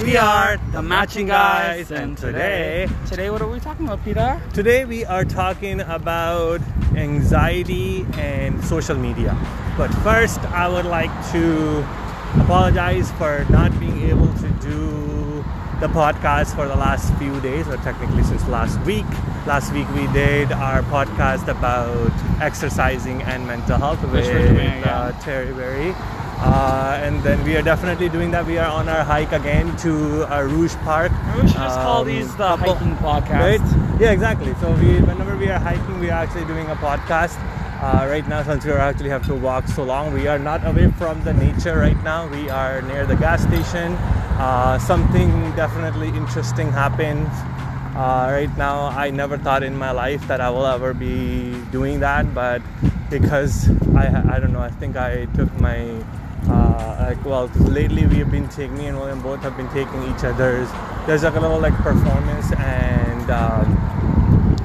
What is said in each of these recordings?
We are the Matching Guys, and today, today, what are we talking about, Peter? today we are talking about anxiety and social media. But first, I would like to apologize for not being able to do the podcast for the last few days, or technically since last week. Last week we did our podcast about exercising and mental health Which with uh, Terry Berry. Uh, and then we are definitely doing that. We are on our hike again to uh, Rouge Park. We should just call Um, these the couple- hiking podcast. Right? Yeah, exactly. So we, whenever we are hiking, we are actually doing a podcast. Uh, right now, since we actually have to walk so long, we are not away from the nature right now. We are near the gas station. Uh, something definitely interesting happened. Uh, right now, I never thought in my life that I will ever be doing that, but because I, I don't know, I think I took my uh, like well 'cause lately we have been taking me and William both have been taking each other's there's like a little like performance and um,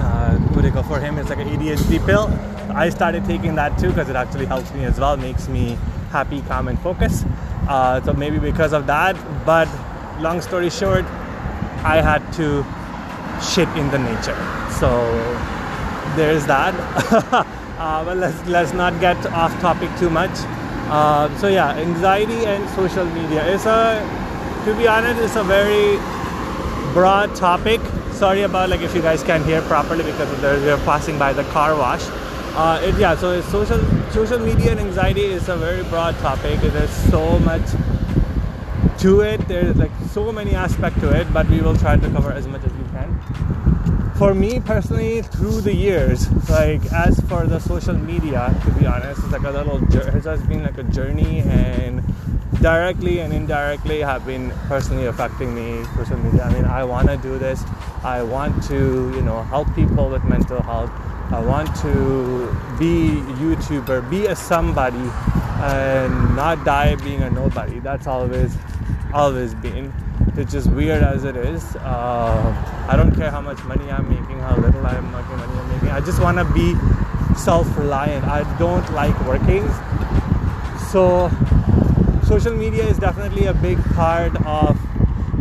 uh, go for him it's like an ADHD pill. I started taking that too because it actually helps me as well makes me happy calm and focus uh, so maybe because of that but long story short I had to shit in the nature. So there's that. Uh, but let's let's not get off topic too much uh, so yeah anxiety and social media. Is a to be honest it's a very broad topic. Sorry about like if you guys can't hear properly because they're, we're passing by the car wash. Uh, it, yeah so it's social social media and anxiety is a very broad topic. There's so much to it. There's like so many aspects to it but we will try to cover as much as we can for me personally through the years like as for the social media to be honest it's like a little it has been like a journey and directly and indirectly have been personally affecting me social media. I mean i want to do this. I want to you know help people with mental health. I want to be youtuber be a somebody and not die being a nobody. That's always always been it's just weird as it is. Uh, i don't care how much money i'm making how little i'm making money i'm making. I just want to be self-reliant. I don't like working. So social media is definitely a big part of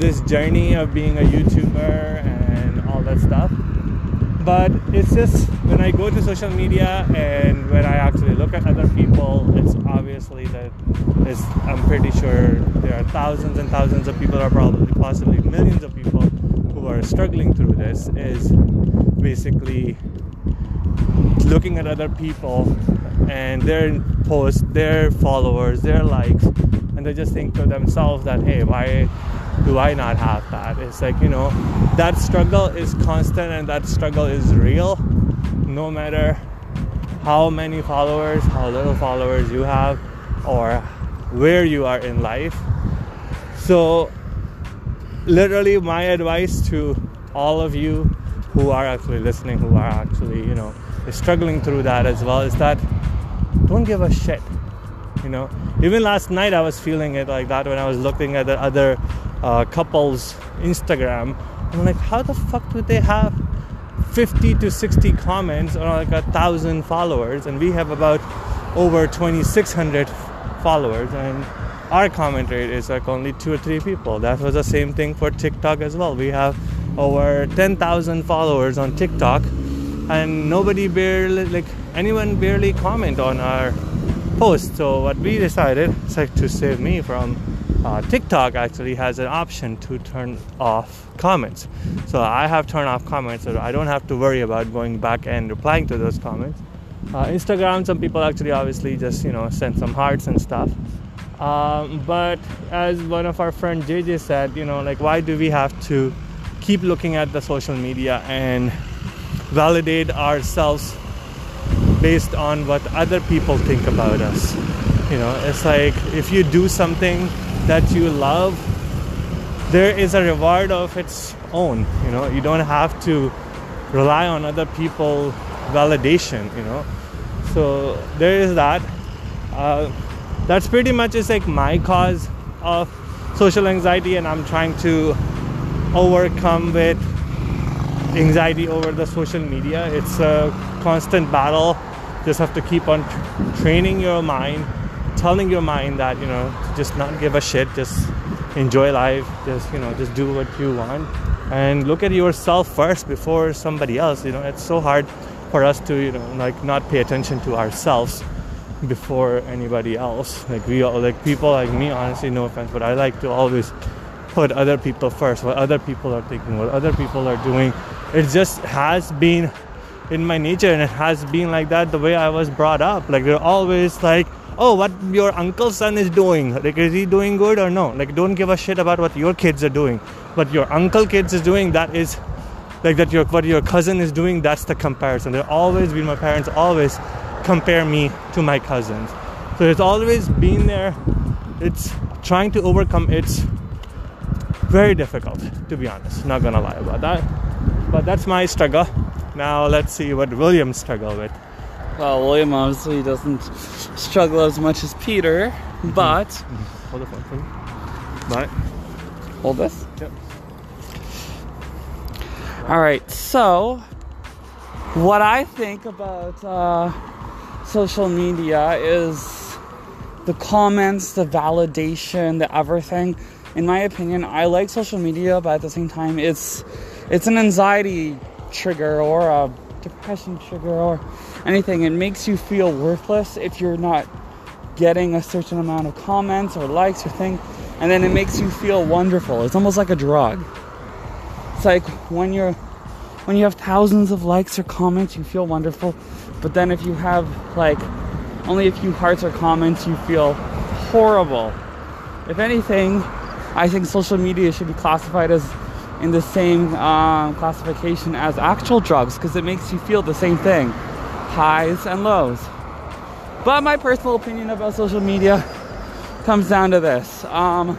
this journey of being a youtuber and all that stuff but it's just when i go to social media and when i actually look at other people it's obviously that it's, i'm pretty sure there are thousands and thousands of people or probably possibly millions of people who are struggling through this is basically looking at other people and their posts, their followers, their likes, and they just think to themselves that, hey, why do I not have that? It's like, you know, that struggle is constant and that struggle is real no matter how many followers, how little followers you have, or where you are in life. So, literally, my advice to all of you who are actually listening, who are actually, you know, struggling through that as well, is that don't give a shit. You know, even last night I was feeling it like that when I was looking at the other uh, couples' Instagram. I'm like, how the fuck would they have 50 to 60 comments or like a thousand followers, and we have about over 2,600 followers, and our comment rate is like only two or three people. That was the same thing for TikTok as well. We have over 10,000 followers on TikTok, and nobody barely like anyone barely comment on our post. So what we decided, it's like to save me from uh, TikTok actually has an option to turn off comments. So I have turned off comments, so I don't have to worry about going back and replying to those comments. Uh, Instagram, some people actually obviously just you know send some hearts and stuff. Um, but as one of our friend JJ said, you know, like why do we have to keep looking at the social media and validate ourselves based on what other people think about us? You know, it's like if you do something that you love, there is a reward of its own. You know, you don't have to rely on other people validation. You know, so there is that. Uh, that's pretty much is like my cause of social anxiety, and I'm trying to overcome with anxiety over the social media. It's a constant battle. Just have to keep on tr- training your mind telling your mind that you know just not give a shit just enjoy life just you know just do what you want. And look at yourself first before somebody else you know. It's so hard for us to you know like not pay attention to ourselves before anybody else. Like we all like people like me honestly no offense but i like to always put other people first what other people are thinking what other people are doing. It just has been in my nature and it has been like that the way i was brought up. Like they're always like oh what your uncle's son is doing. Like is he doing good or no? Like don't give a shit about what your kids are doing. What your uncle kids is doing that is like that your what your cousin is doing that's the comparison. They're always been my parents always compare me to my cousins. So it's always been there. It's trying to overcome. It's very difficult to be honest. Not gonna lie about that. But that's my struggle. Now let's see what william struggle with Well, William obviously doesn't struggle as much as Peter, but hold the phone for me but hold this. Yep. All right. So, what I think about uh, social media is the comments, the validation, the everything. In my opinion, I like social media, but at the same time, it's it's an anxiety trigger or a depression sugar or anything. It makes you feel worthless if you're not getting a certain amount of comments or likes or thing, and then it makes you feel wonderful. It's almost like a drug. It's like when you're when you have thousands of likes or comments, you feel wonderful. But then if you have like only a few hearts or comments, you feel horrible. If anything, I think social media should be classified as in the same um, classification as actual drugs because it makes you feel the same thing highs and lows. But my personal opinion about social media comes down to this. Um,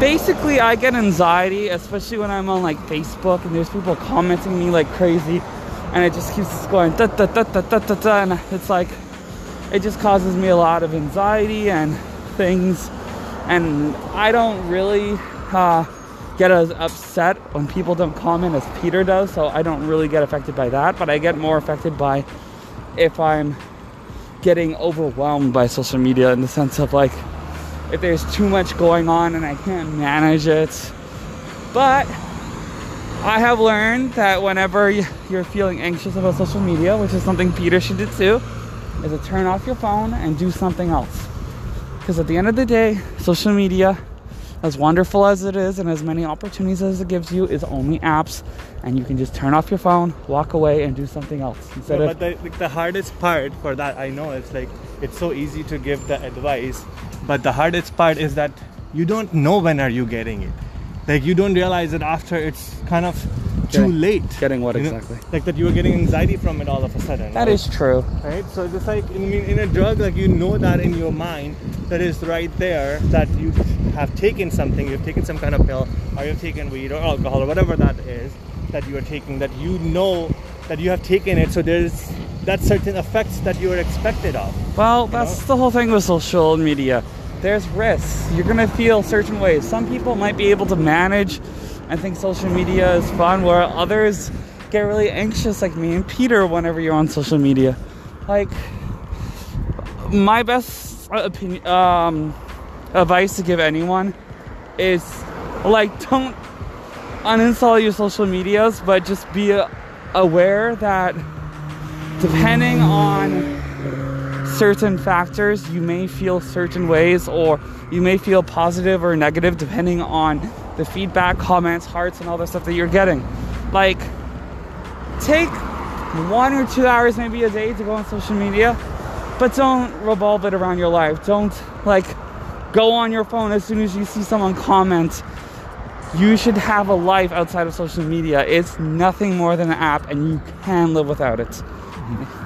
basically, I get anxiety, especially when I'm on like Facebook and there's people commenting me like crazy, and it just keeps going da da da da da da da, and it's like it just causes me a lot of anxiety and things, and I don't really uh, get as upset when people don't comment as Peter does, so I don't really get affected by that, but I get more affected by if I'm getting overwhelmed by social media in the sense of like if there's too much going on and I can't manage it. But I have learned that whenever you're feeling anxious about social media, which is something Peter should do too, is to turn off your phone and do something else. Because at the end of the day, social media, as wonderful as it is and as many opportunities as it gives you, is only apps, and you can just turn off your phone, walk away, and do something else. Instead No, of but the, like, the hardest part for that, I know it's like it's so easy to give the advice, but the hardest part is that you don't know when are you getting it. Like you don't realize it after it's kind of too late. getting what you know? exactly? Like that you were getting anxiety from it all of a sudden. That right? is true. right. So just like I mean, in a drug, like you know that in your mind that is right there that you have taken something, you've taken some kind of pill, or you've taken weed or alcohol or whatever that is that you are taking. That you know that you have taken it. So there's that certain effects that you are expected of. Well, that's the whole thing with social media. There's risks. You're gonna feel certain ways. Some people might be able to manage and think social media is fun, where others get really anxious, like me and Peter, whenever you're on social media. Like, my best opinion, um, advice to give anyone is like, don't uninstall your social medias, but just be aware that depending on certain factors, you may feel certain ways, or you may feel positive or negative depending on the feedback, comments, hearts, and all the stuff that you're getting. Like, take one or two hours, maybe a day, to go on social media, but don't revolve it around your life. Don't like go on your phone as soon as you see someone comment. You should have a life outside of social media. It's nothing more than an app, and you can live without it.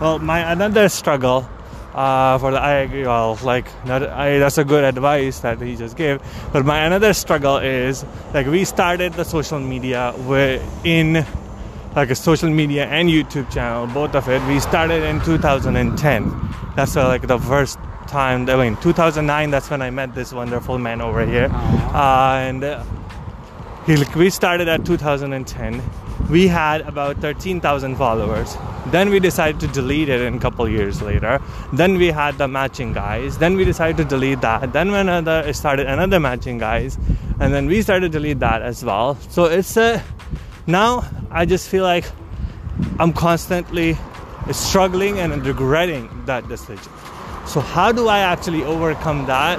Well, my another struggle uh, for the I agree. Well, like not, I, that's a good advice that he just gave. But my another struggle is like we started the social media we're in like a social media and YouTube channel, both of it. We started in 2010. That's uh, like the first time. I mean, 2009. That's when I met this wonderful man over here, uh, and. Uh, he, we started at 2010 we had about 13,000 followers. Then we decided to delete it in a couple years later. Then we had the matching guys. Then we decided to delete that. Then when another started another matching guys, and then we started to delete that as well. So it's a now I just feel like I'm constantly struggling and regretting that decision. So how do I actually overcome that?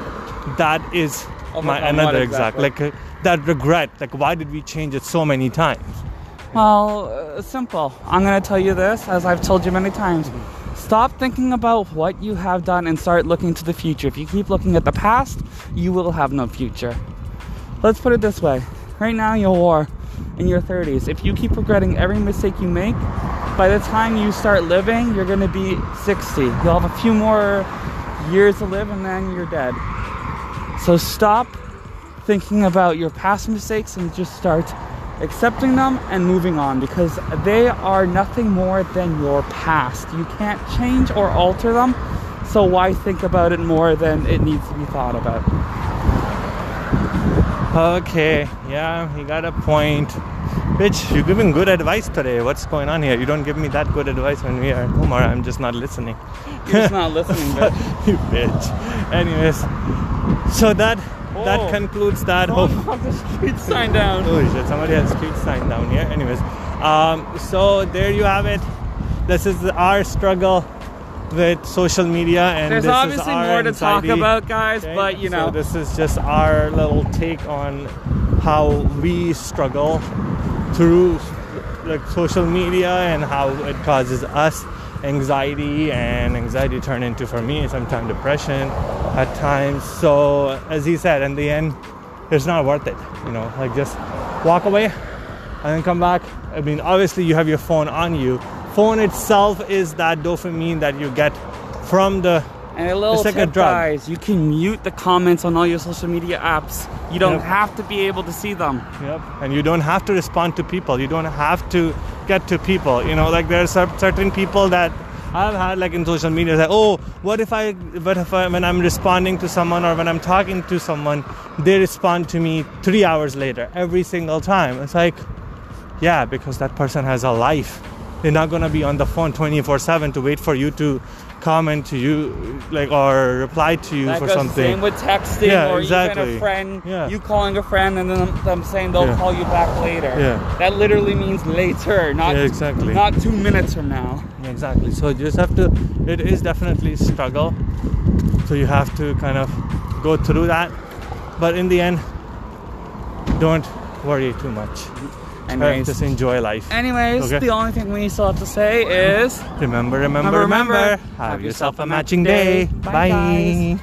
That is my another exact exactly? like uh, that regret. Like why did we change it so many times? Well, uh, simple. I'm going to tell you this, as I've told you many times. Stop thinking about what you have done and start looking to the future. If you keep looking at the past, you will have no future. Let's put it this way right now, you're in your 30s. If you keep regretting every mistake you make, by the time you start living, you're going to be 60. You'll have a few more years to live and then you're dead. So stop thinking about your past mistakes and just start accepting them and moving on because they are nothing more than your past. You can't change or alter them. So why think about it more than it needs to be thought about? Okay, yeah, you got a point. Bitch, you're giving good advice today. What's going on here? You don't give me that good advice when we are at home, or I'm just not listening. You're just not listening, but you bitch. Anyways, so that Oh. that concludes that oh, the street sign down. Oh shit! Somebody has street sign down here. Anyways, um, so there you have it. This is our struggle with social media, and There's this is obviously more to talk about, guys, Okay, but you so know, this is just our little take on how we struggle through like social media and how it causes us anxiety and anxiety turn into for me sometimes depression at times. So as he said in the end it's not worth it you know like just walk away and then come back. I mean obviously you have your phone on you. Phone itself is that dopamine that you get from the and a little It's like a tip, drug. guys, you can mute the comments on all your social media apps. You don't Yep. have to be able to see them. Yep. And you don't have to respond to people. You don't have to get to people. You know, like there are certain people that I've had like in social media say, oh, what if I, what if I, when I'm responding to someone or when I'm talking to someone, they respond to me three hours later every single time. It's like, yeah, because that person has a life. They're not gonna be on the phone 24/7 to wait for you to comment to you, like or reply to you That for something. same with texting Yeah, or even exactly. a friend. Yeah. You calling a friend and then them saying they'll Yeah. call you back later. Yeah. That literally means later, not Yeah, exactly. not two minutes from now. Exactly. So you just have to. It is definitely struggle. So you have to kind of go through that, but in the end, don't worry too much. Anyways, Just enjoy life. anyways, Okay. the only thing we still have to say is Remember, remember, Remember, remember. remember. Have yourself a matching day. Bye, Bye. guys.